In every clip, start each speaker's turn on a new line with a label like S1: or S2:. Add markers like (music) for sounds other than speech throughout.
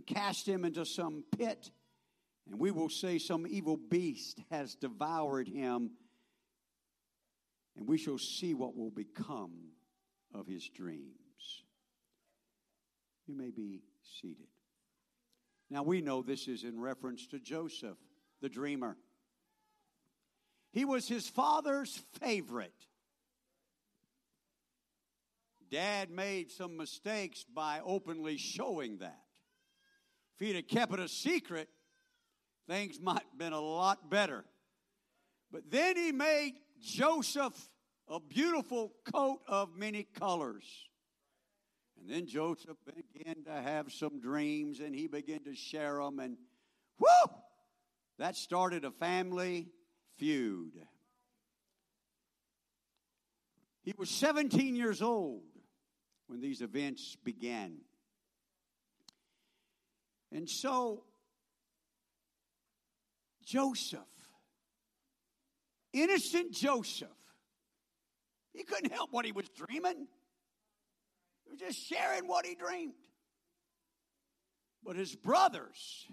S1: and cast him into some pit, and we will say some evil beast has devoured him, and we shall see what will become of his dreams. You may be seated. Now we know this is in reference to Joseph, the dreamer. He was his father's favorite. Dad made some mistakes by openly showing that. If he'd have kept it a secret, things might have been a lot better. But then he made Joseph a beautiful coat of many colors. And then Joseph began to have some dreams and he began to share them. And whoo! That started a family feud. He was 17 years old when these events began. And so, Joseph, innocent Joseph, he couldn't help what he was dreaming. He was just sharing what he dreamed. But his brothers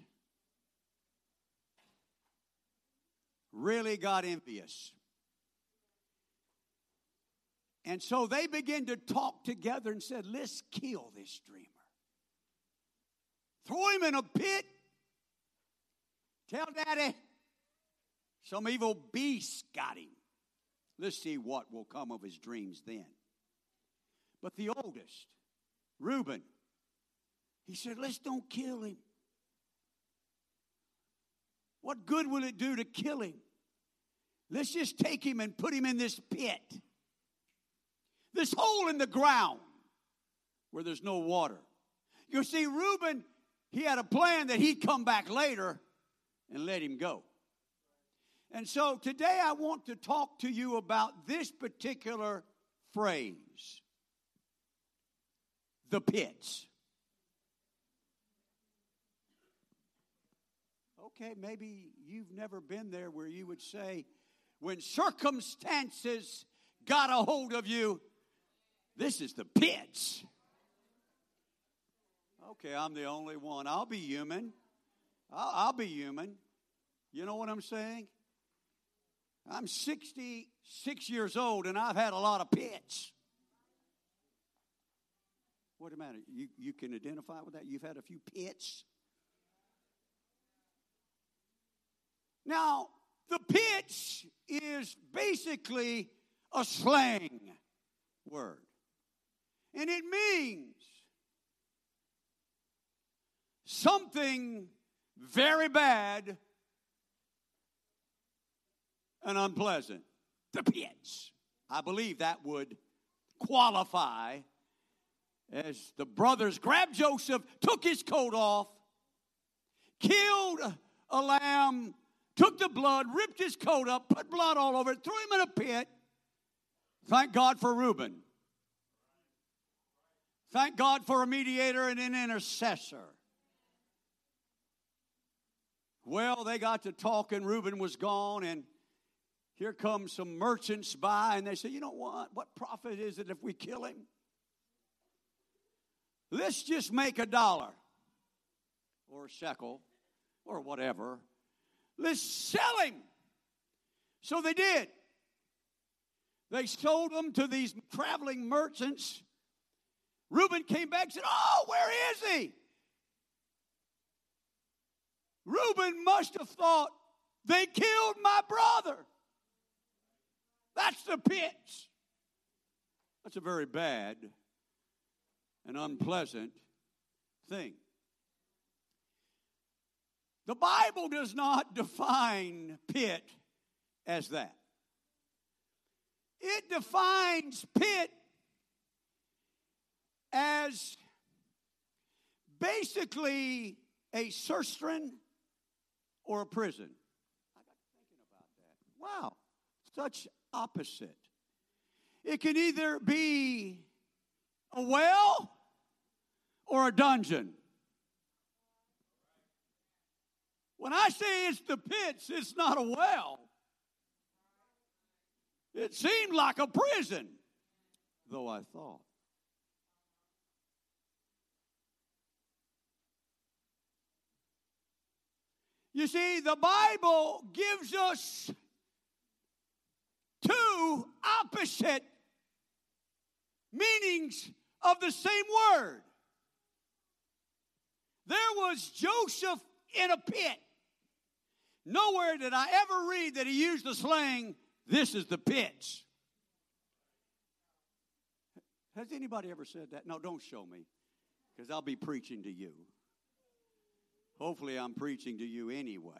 S1: really got envious. And so they began to talk together and said, Let's kill this dreamer. Throw him in a pit. Tell daddy some evil beast got him. Let's see what will come of his dreams then. But the oldest, Reuben, he said, Let's don't kill him. What good will it do to kill him? Let's just take him and put him in this pit, this hole in the ground where there's no water. You see, Reuben, he had a plan that he'd come back later and let him go. And so today I want to talk to you about this particular phrase the pits. Okay, maybe you've never been there where you would say, when circumstances got a hold of you, this is the pits. Okay, I'm the only one. I'll be human. I'll, I'll be human. You know what I'm saying? I'm 66 years old and I've had a lot of pits. What the matter? You, you can identify with that? You've had a few pits? Now, the pitch is basically a slang word. And it means something very bad and unpleasant. The pits. I believe that would qualify as the brothers grabbed Joseph, took his coat off, killed a lamb took the blood, ripped his coat up, put blood all over it, threw him in a pit. Thank God for Reuben. Thank God for a mediator and an intercessor. Well, they got to talking. Reuben was gone, and here come some merchants by, and they say, You know what? What profit is it if we kill him? Let's just make a dollar or a shekel or whatever Let's sell him. So they did. They sold him to these traveling merchants. Reuben came back and said, Oh, where is he? Reuben must have thought, They killed my brother. That's the pitch. That's a very bad and unpleasant thing. The Bible does not define pit as that. It defines pit as basically a cistern or a prison. I got thinking about that. Wow, such opposite. It can either be a well or a dungeon. When I say it's the pits, it's not a well. It seemed like a prison, though I thought. You see, the Bible gives us two opposite meanings of the same word. There was Joseph in a pit. Nowhere did I ever read that he used the slang, this is the pits. Has anybody ever said that? No, don't show me, because I'll be preaching to you. Hopefully, I'm preaching to you anyway.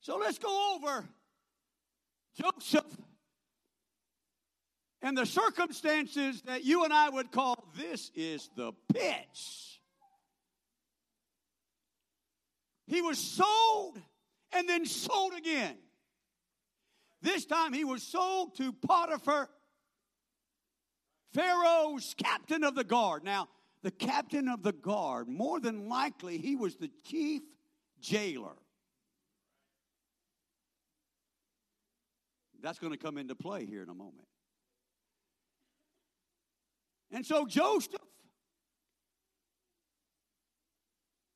S1: So let's go over Joseph and the circumstances that you and I would call this is the pits. He was sold and then sold again. This time he was sold to Potiphar Pharaoh's captain of the guard. Now, the captain of the guard, more than likely, he was the chief jailer. That's going to come into play here in a moment. And so Joseph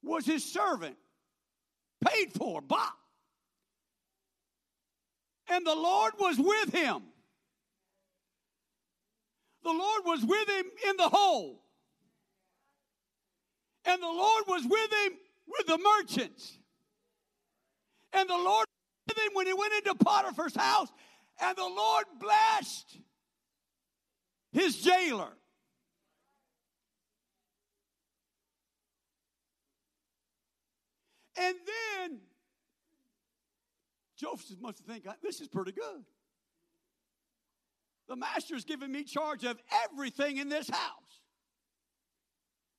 S1: was his servant, paid for, bought. And the Lord was with him. The Lord was with him in the hole. And the Lord was with him with the merchants. And the Lord with him when he went into Potiphar's house. And the Lord blessed his jailer. And then Joseph must think, this is pretty good. The master's given me charge of everything in this house,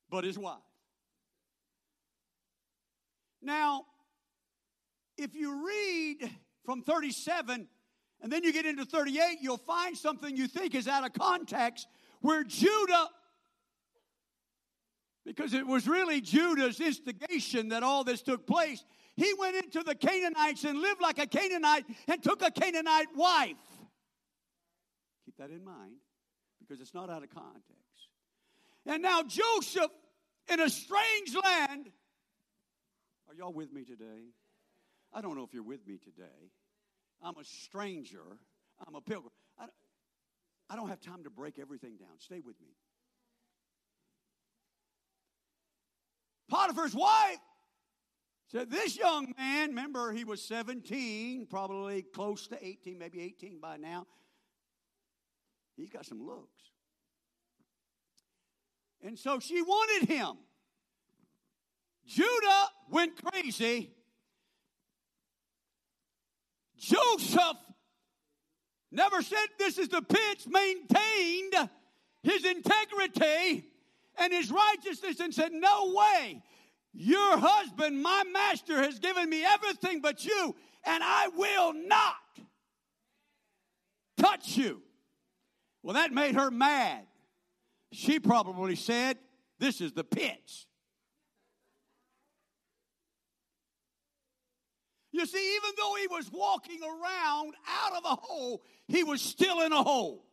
S1: but his wife. Now, if you read from 37 and then you get into 38, you'll find something you think is out of context where Judah, because it was really Judah's instigation that all this took place, he went into the Canaanites and lived like a Canaanite and took a Canaanite wife. Keep that in mind because it's not out of context. And now Joseph in a strange land. Are y'all with me today? I don't know if you're with me today. I'm a stranger. I'm a pilgrim. I, I don't have time to break everything down. Stay with me. Potiphar's wife said, This young man, remember he was 17, probably close to 18, maybe 18 by now. He's got some looks. And so she wanted him. Judah went crazy. Joseph never said this is the pitch, maintained his integrity and his righteousness and said, No way. Your husband, my master, has given me everything but you, and I will not touch you. Well, that made her mad. She probably said, This is the pits. You see, even though he was walking around out of a hole, he was still in a hole.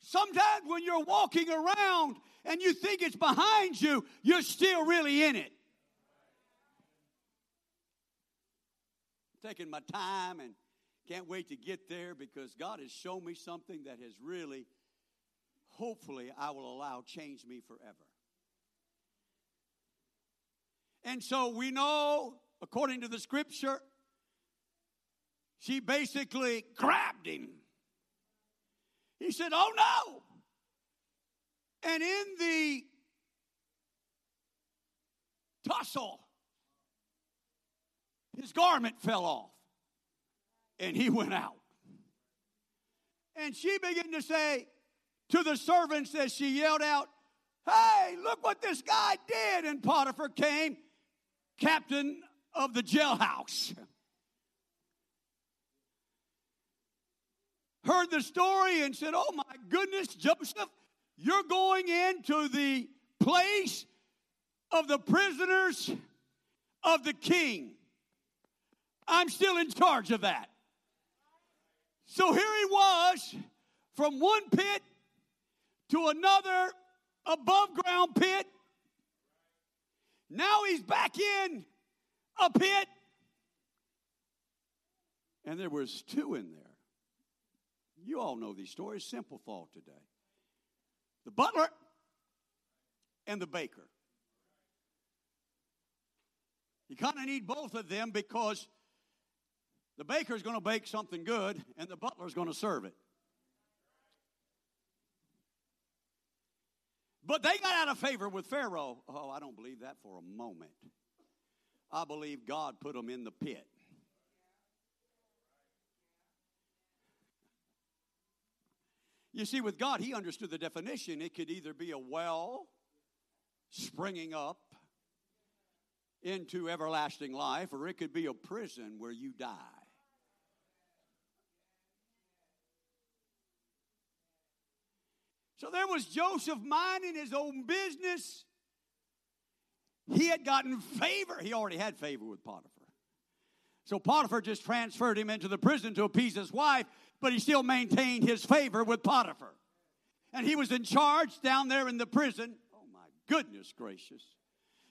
S1: Sometimes when you're walking around and you think it's behind you, you're still really in it. Taking my time and can't wait to get there because God has shown me something that has really, hopefully, I will allow change me forever. And so we know, according to the scripture, she basically grabbed him. He said, Oh no! And in the tussle, his garment fell off and he went out. And she began to say to the servants as she yelled out, Hey, look what this guy did. And Potiphar came, captain of the jailhouse. Heard the story and said, Oh my goodness, Joseph, you're going into the place of the prisoners of the king. I'm still in charge of that. So here he was from one pit to another above ground pit. Now he's back in a pit. And there was two in there. You all know these stories. Simple thought today. The butler and the baker. You kind of need both of them because the baker is going to bake something good and the butler is going to serve it. But they got out of favor with Pharaoh. Oh, I don't believe that for a moment. I believe God put them in the pit. You see, with God, He understood the definition. It could either be a well springing up into everlasting life, or it could be a prison where you die. So there was Joseph minding his own business. He had gotten favor. He already had favor with Potiphar. So Potiphar just transferred him into the prison to appease his wife, but he still maintained his favor with Potiphar. And he was in charge down there in the prison. Oh my goodness gracious.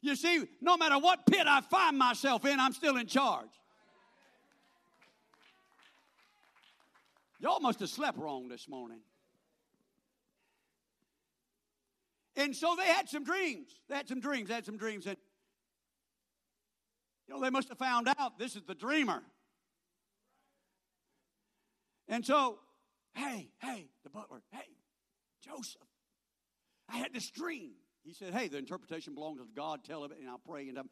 S1: You see, no matter what pit I find myself in, I'm still in charge. Y'all must have slept wrong this morning. And so they had some dreams. They had some dreams. They had some dreams. And, you know, they must have found out this is the dreamer. And so, hey, hey, the butler, hey, Joseph, I had this dream. He said, Hey, the interpretation belongs to God. Tell him, and I'll pray. And, and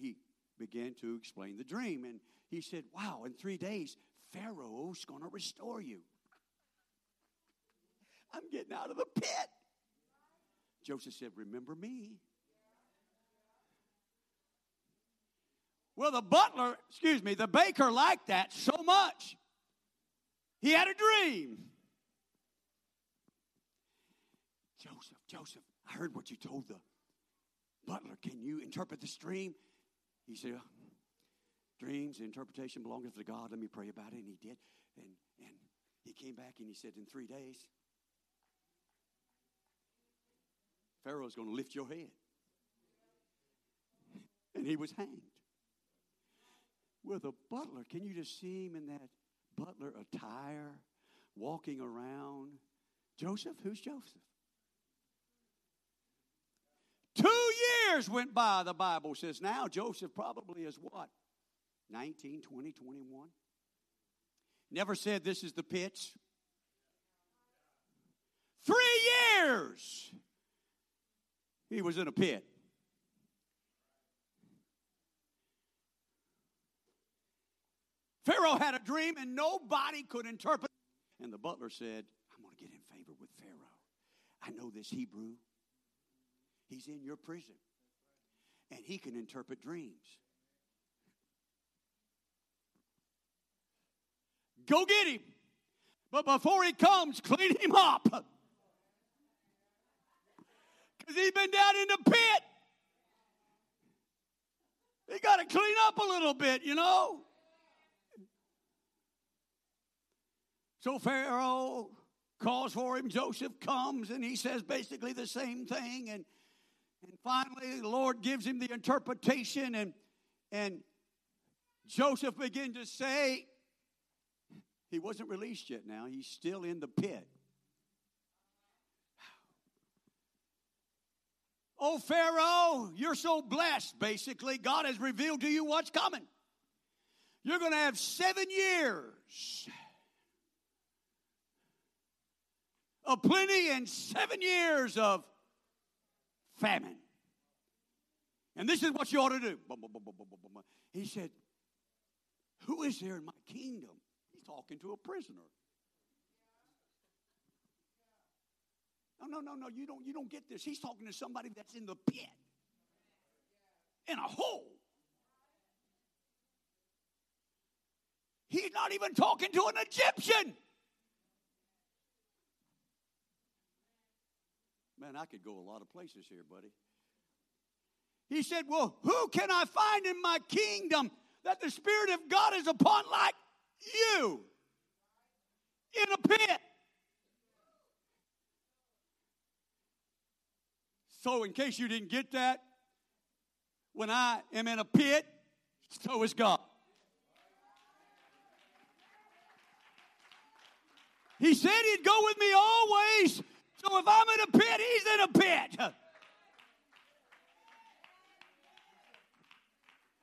S1: he began to explain the dream. And he said, Wow, in three days, Pharaoh's going to restore you. I'm getting out of the pit. Joseph said, Remember me. Well, the butler, excuse me, the baker liked that so much. He had a dream. Joseph, Joseph, I heard what you told the butler. Can you interpret this dream? He said, uh, Dreams, interpretation belongeth to God. Let me pray about it. And he did. And, and he came back and he said, In three days, Pharaoh's going to lift your head. And he was hanged. With a butler, can you just see him in that butler attire, walking around? Joseph? Who's Joseph? Two years went by, the Bible says. Now, Joseph probably is what? 19, 20, 21. Never said this is the pitch. Three years he was in a pit. Pharaoh had a dream and nobody could interpret. And the butler said, I'm going to get in favor with Pharaoh. I know this Hebrew. He's in your prison. And he can interpret dreams. Go get him. But before he comes, clean him up. Because he's been down in the pit. He got to clean up a little bit, you know. So Pharaoh calls for him. Joseph comes and he says basically the same thing. And and finally, the Lord gives him the interpretation, and, and Joseph begins to say, he wasn't released yet now, he's still in the pit. Oh, Pharaoh, you're so blessed, basically. God has revealed to you what's coming. You're going to have seven years of plenty and seven years of famine. And this is what you ought to do. He said, Who is there in my kingdom? He's talking to a prisoner. No, no, no, no. You don't, you don't get this. He's talking to somebody that's in the pit, in a hole. He's not even talking to an Egyptian. Man, I could go a lot of places here, buddy. He said, Well, who can I find in my kingdom that the Spirit of God is upon like you in a pit? So, in case you didn't get that, when I am in a pit, so is God. He said he'd go with me always. So if I'm in a pit, he's in a pit.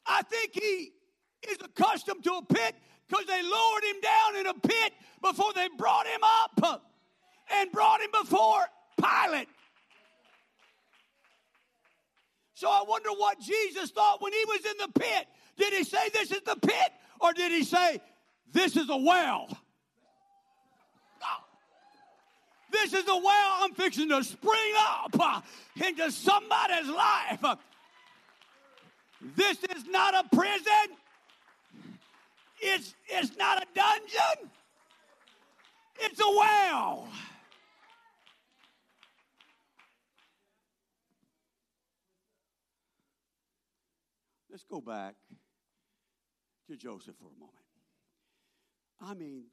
S1: I think he is accustomed to a pit because they lowered him down in a pit before they brought him up and brought him before Pilate. So I wonder what Jesus thought when he was in the pit. Did he say, This is the pit? Or did he say, This is a well? This is a well I'm fixing to spring up uh, into somebody's life. This is not a prison. It's, it's not a dungeon. It's a well. Let's go back to Joseph for a moment. I mean,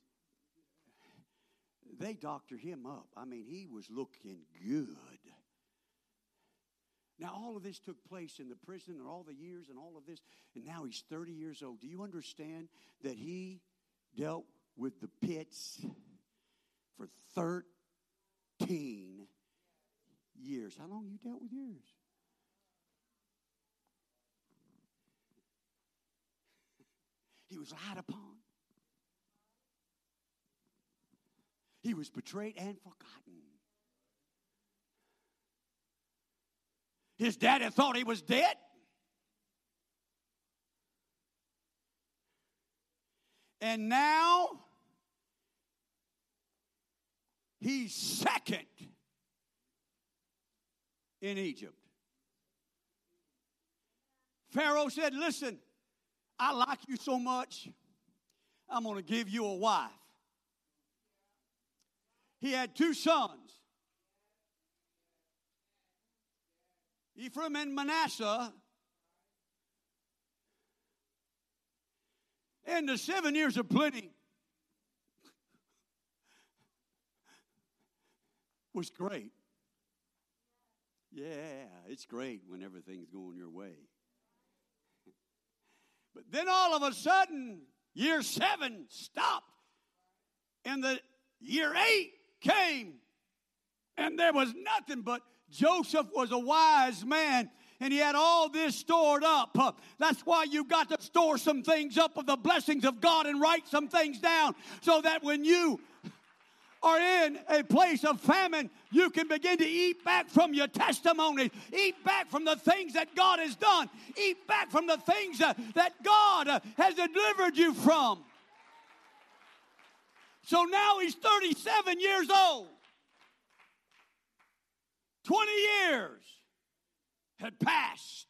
S1: they doctored him up. I mean, he was looking good. Now, all of this took place in the prison and all the years and all of this, and now he's 30 years old. Do you understand that he dealt with the pits for 13 years? How long you dealt with yours? He was lied upon. He was betrayed and forgotten. His daddy thought he was dead. And now he's second in Egypt. Pharaoh said, Listen, I like you so much, I'm going to give you a wife. He had two sons. Ephraim and Manasseh. And the seven years of plenty was great. Yeah, it's great when everything's going your way. But then all of a sudden, year seven stopped, and the year eight came, and there was nothing but Joseph was a wise man and he had all this stored up. That's why you've got to store some things up of the blessings of God and write some things down so that when you are in a place of famine, you can begin to eat back from your testimony, eat back from the things that God has done, eat back from the things that, that God uh, has delivered you from. So now he's 37 years old. 20 years had passed.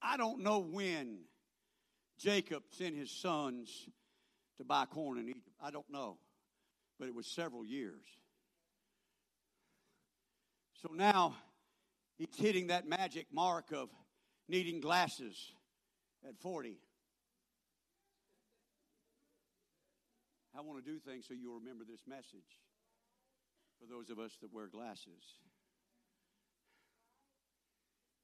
S1: I don't know when Jacob sent his sons to buy corn in Egypt. I don't know. But it was several years. So now he's hitting that magic mark of needing glasses at 40. I want to do things so you'll remember this message for those of us that wear glasses.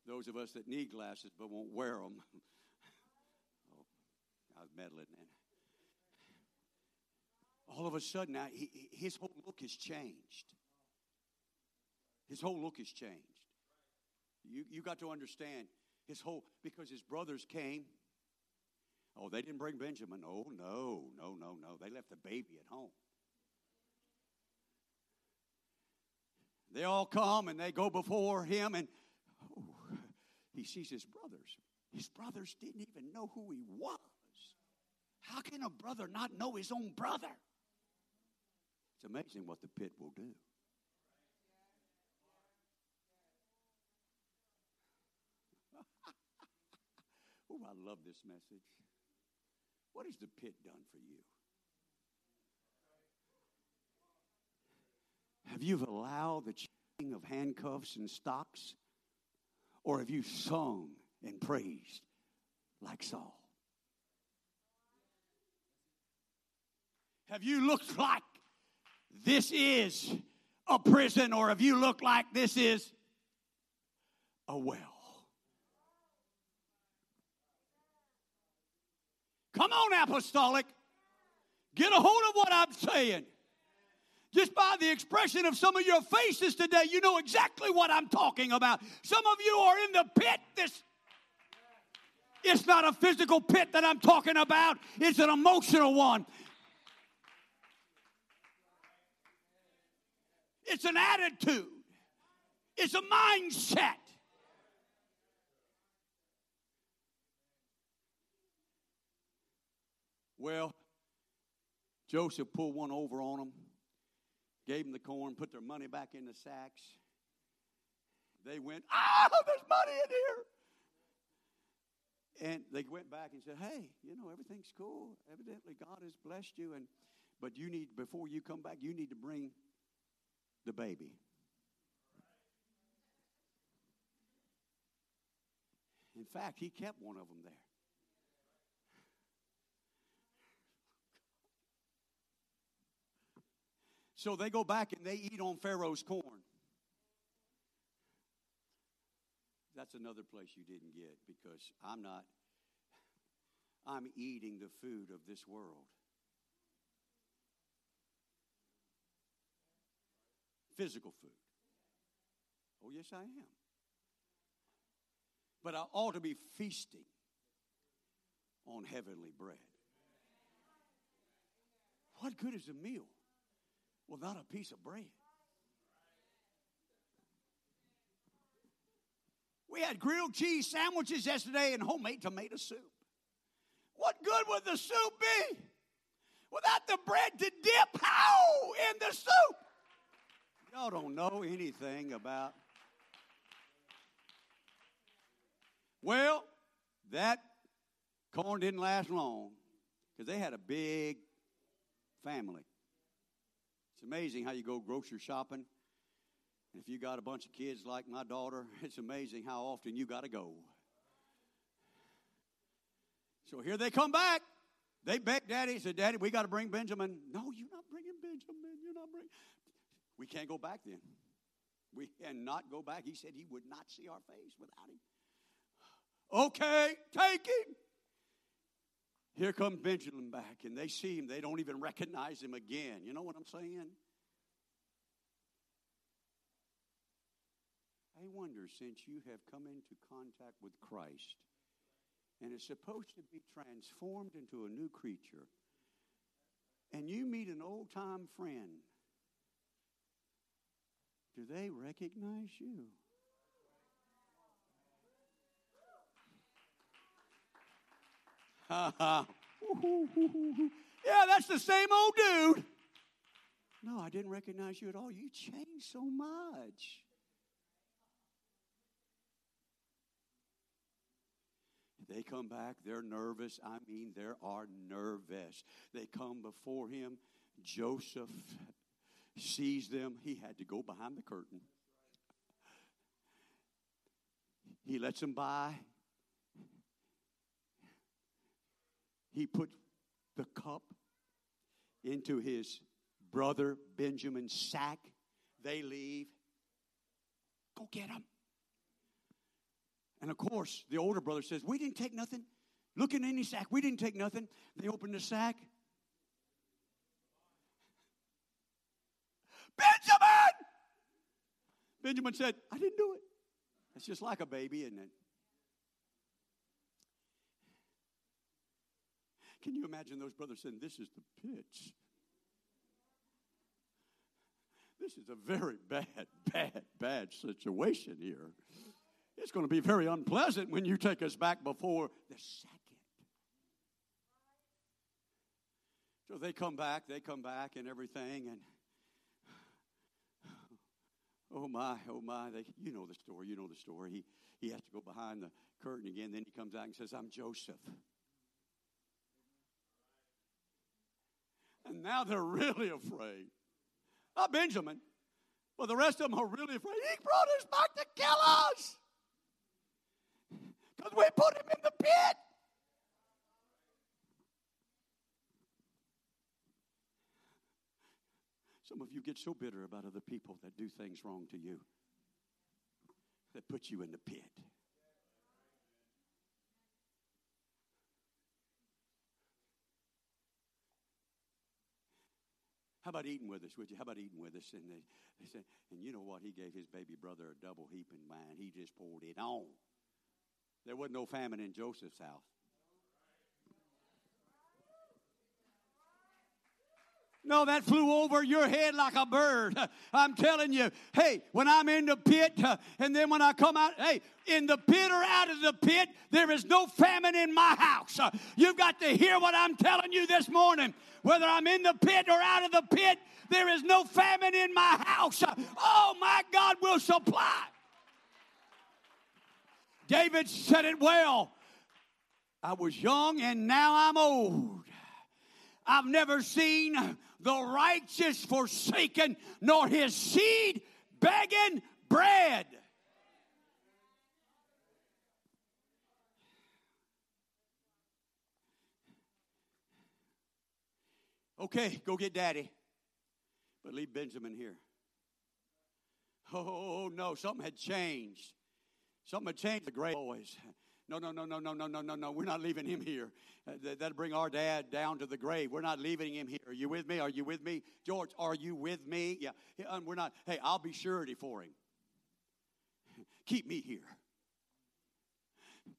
S1: Those of us that need glasses but won't wear them. (laughs) oh, I was meddling. All of a sudden, now he, his whole look has changed. His whole look has changed. You, you got to understand his whole, because his brothers came. Oh, they didn't bring Benjamin. Oh, no, no, no, no. They left the baby at home. They all come and they go before him, and oh, he sees his brothers. His brothers didn't even know who he was. How can a brother not know his own brother? It's amazing what the pit will do. (laughs) oh, I love this message. What has the pit done for you? Have you allowed the chaining of handcuffs and stocks or have you sung and praised like Saul? Have you looked like this is a prison, or if you look like this is a well? Come on, apostolic. Get a hold of what I'm saying. Just by the expression of some of your faces today, you know exactly what I'm talking about. Some of you are in the pit. This it's not a physical pit that I'm talking about, it's an emotional one. It's an attitude. It's a mindset. Well, Joseph pulled one over on them, gave them the corn, put their money back in the sacks. They went, ah, there's money in here. And they went back and said, hey, you know, everything's cool. Evidently, God has blessed you. And but you need, before you come back, you need to bring the baby. In fact, he kept one of them there. So they go back and they eat on Pharaoh's corn. That's another place you didn't get because I'm not, I'm eating the food of this world. Physical food. Oh, yes, I am. But I ought to be feasting on heavenly bread. What good is a meal without a piece of bread? We had grilled cheese sandwiches yesterday and homemade tomato soup. What good would the soup be without the bread to dip how in the soup? Y'all don't know anything about. Well, that corn didn't last long because they had a big family. It's amazing how you go grocery shopping And if you got a bunch of kids like my daughter, (laughs) it's amazing how often you got to go. So here they come back. They begged Daddy, said, Daddy, we got to bring Benjamin. No, you're not bringing Benjamin. You're not bringing. We can't go back then. We cannot go back. He said he would not see our face without him. Okay, take him. Here comes Benjamin back, and they see him. They don't even recognize him again. You know what I'm saying? I wonder, since you have come into contact with Christ and is supposed to be transformed into a new creature, and you meet an old time friend, do they recognize you? (laughs) yeah, that's the same old dude. No, I didn't recognize you at all. You changed so much. They come back, they're nervous. I mean, they are nervous. They come before him. Joseph sees them. He had to go behind the curtain. He lets them by. He put the cup into his brother Benjamin's sack. They leave. Go get them. And of course, the older brother says, We didn't take nothing. Look in any sack. We didn't take nothing. They opened the sack. Benjamin! Benjamin said, I didn't do it. It's just like a baby, isn't it? Can you imagine those brothers saying, This is the pitch? This is a very bad, bad, bad situation here. It's going to be very unpleasant when you take us back before the second. So they come back, they come back and everything, and oh my, oh my, they, you know the story, you know the story. He, he has to go behind the curtain again, then he comes out and says, I'm Joseph. And now they're really afraid. Not Benjamin, but the rest of them are really afraid. He brought us back to kill us Some of you get so bitter about other people that do things wrong to you, that put you in the pit. How about eating with us, would you? How about eating with us? And they, they said, and you know what? He gave his baby brother a double heap in wine. He just poured it on. There wasn't no famine in Joseph's house. No, that flew over your head like a bird. (laughs) I'm telling you, hey, when I'm in the pit (laughs) and then when I come out, hey, in the pit or out of the pit, there is no famine in my house. (laughs) You've got to hear what I'm telling you this morning. Whether I'm in the pit or out of the pit, there is no famine in my house. Oh, my God will supply. David said it well. I was young and now I'm old. I've never seen the righteous forsaken, nor his seed begging bread. Okay, go get daddy. But leave Benjamin here. Oh, no, something had changed. Something had changed the great boys. No, no, no, no, no, no, no, no, no. We're not leaving him here. Uh, that'll bring our dad down to the grave. We're not leaving him here. Are you with me? Are you with me? George, are you with me? Yeah. Um, we're not. Hey, I'll be surety for him. (laughs) Keep me here.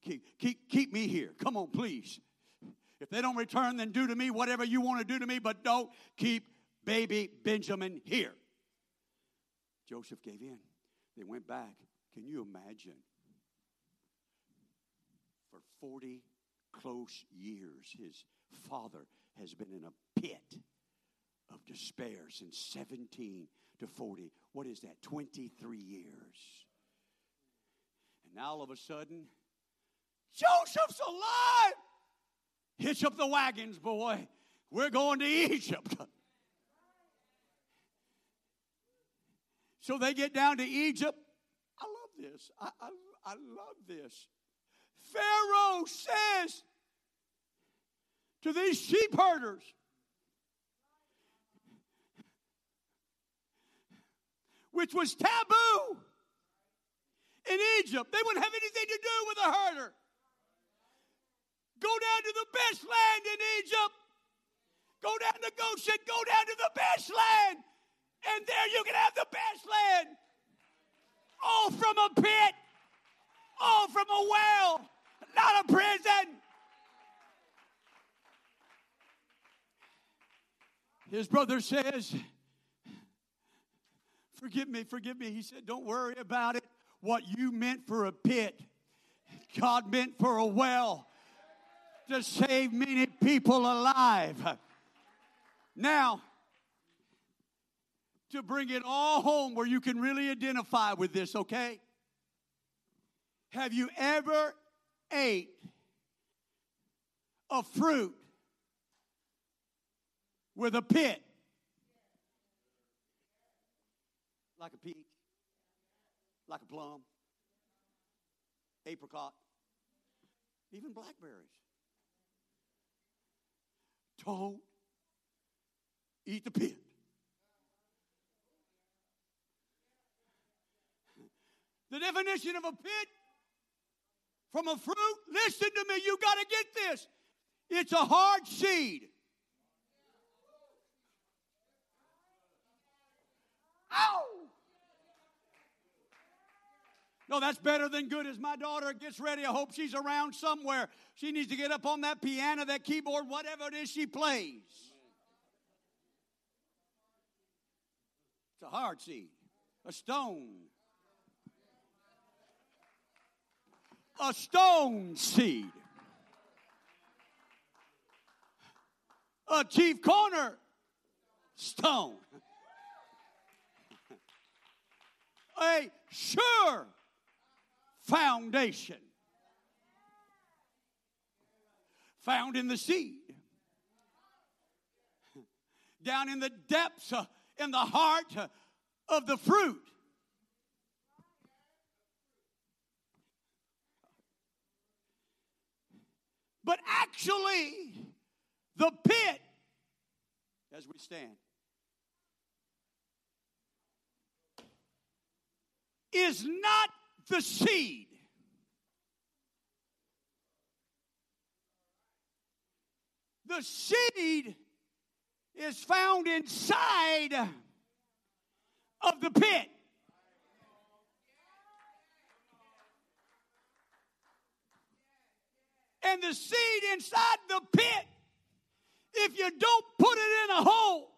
S1: Keep, keep, keep me here. Come on, please. If they don't return, then do to me whatever you want to do to me, but don't keep baby Benjamin here. Joseph gave in. They went back. Can you imagine? For 40 close years, his father has been in a pit of despair since 17 to 40. What is that? 23 years. And now all of a sudden, Joseph's alive! Hitch up the wagons, boy. We're going to Egypt. So they get down to Egypt. I love this. I, I, I love this. Pharaoh says to these sheep herders, which was taboo in Egypt, they wouldn't have anything to do with a herder. Go down to the best land in Egypt. Go down to Goshen. Go down to the best land. And there you can have the best land. All from a pit. All from a well. Not a prison. His brother says, Forgive me, forgive me. He said, Don't worry about it. What you meant for a pit, God meant for a well to save many people alive. Now, to bring it all home where you can really identify with this, okay? Have you ever ate a fruit with a pit? Like a peach, like a plum, apricot, even blackberries. Don't eat the pit. The definition of a pit from a fruit, listen to me, you got to get this. It's a hard seed. Ow! No, that's better than good. As my daughter gets ready, I hope she's around somewhere. She needs to get up on that piano, that keyboard, whatever it is she plays. It's a hard seed, a stone. A stone seed. A chief corner stone. A sure foundation found in the seed. Down in the depths, uh, in the heart uh, of the fruit. But actually, the pit, as we stand, is not the seed. The seed is found inside of the pit. And the seed inside the pit, if you don't put it in a hole,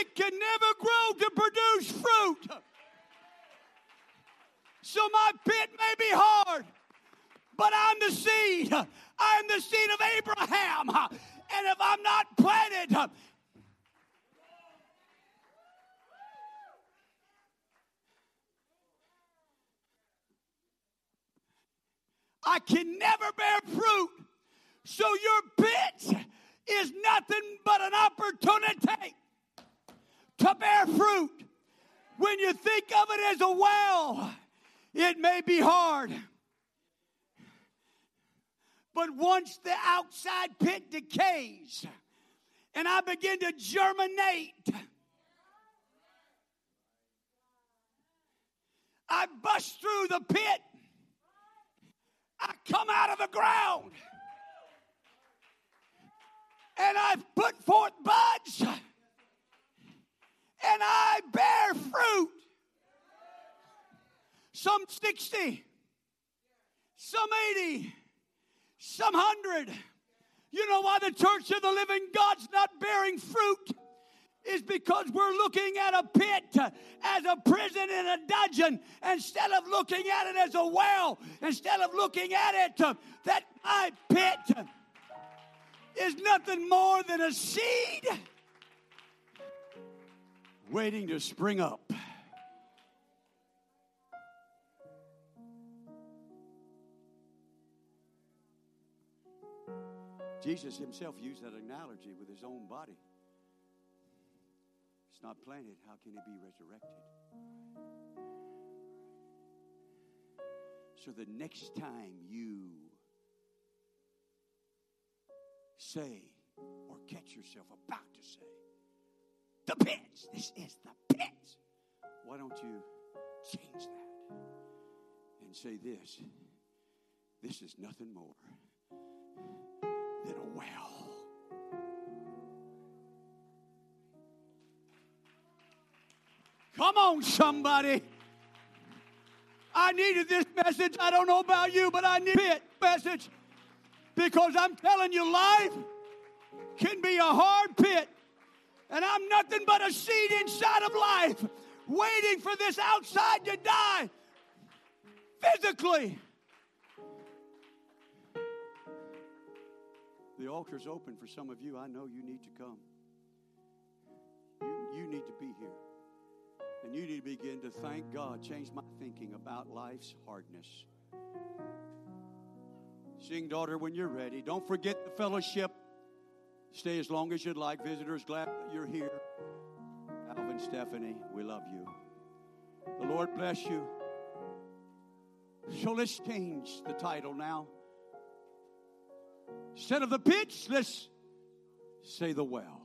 S1: it can never grow to produce fruit. So my pit may be hard, but I'm the seed. I'm the seed of Abraham. And if I'm not planted, I can never bear fruit. So your pit is nothing but an opportunity to bear fruit. When you think of it as a well, it may be hard. But once the outside pit decays and I begin to germinate, I bust through the pit. I come out of the ground. And I put forth buds. And I bear fruit. Some 60, some 80, some 100. You know why the church of the living God's not bearing fruit? Is because we're looking at a pit as a prison and a dungeon instead of looking at it as a well, instead of looking at it that my pit is nothing more than a seed waiting to spring up. Jesus himself used that analogy with his own body. It's not planted, how can it be resurrected? So the next time you say or catch yourself about to say, the pits, this is the pits, why don't you change that and say this? This is nothing more than a well. Come on, somebody. I needed this message. I don't know about you, but I need it message because I'm telling you, life can be a hard pit. And I'm nothing but a seed inside of life, waiting for this outside to die physically. The altar's open for some of you. I know you need to come. You, you need to be here. And you need to begin to thank God, change my thinking about life's hardness. Sing, daughter, when you're ready. Don't forget the fellowship. Stay as long as you'd like. Visitors, glad that you're here. Alvin, Stephanie, we love you. The Lord bless you. So let's change the title now. Instead of the pitch, let's say the well.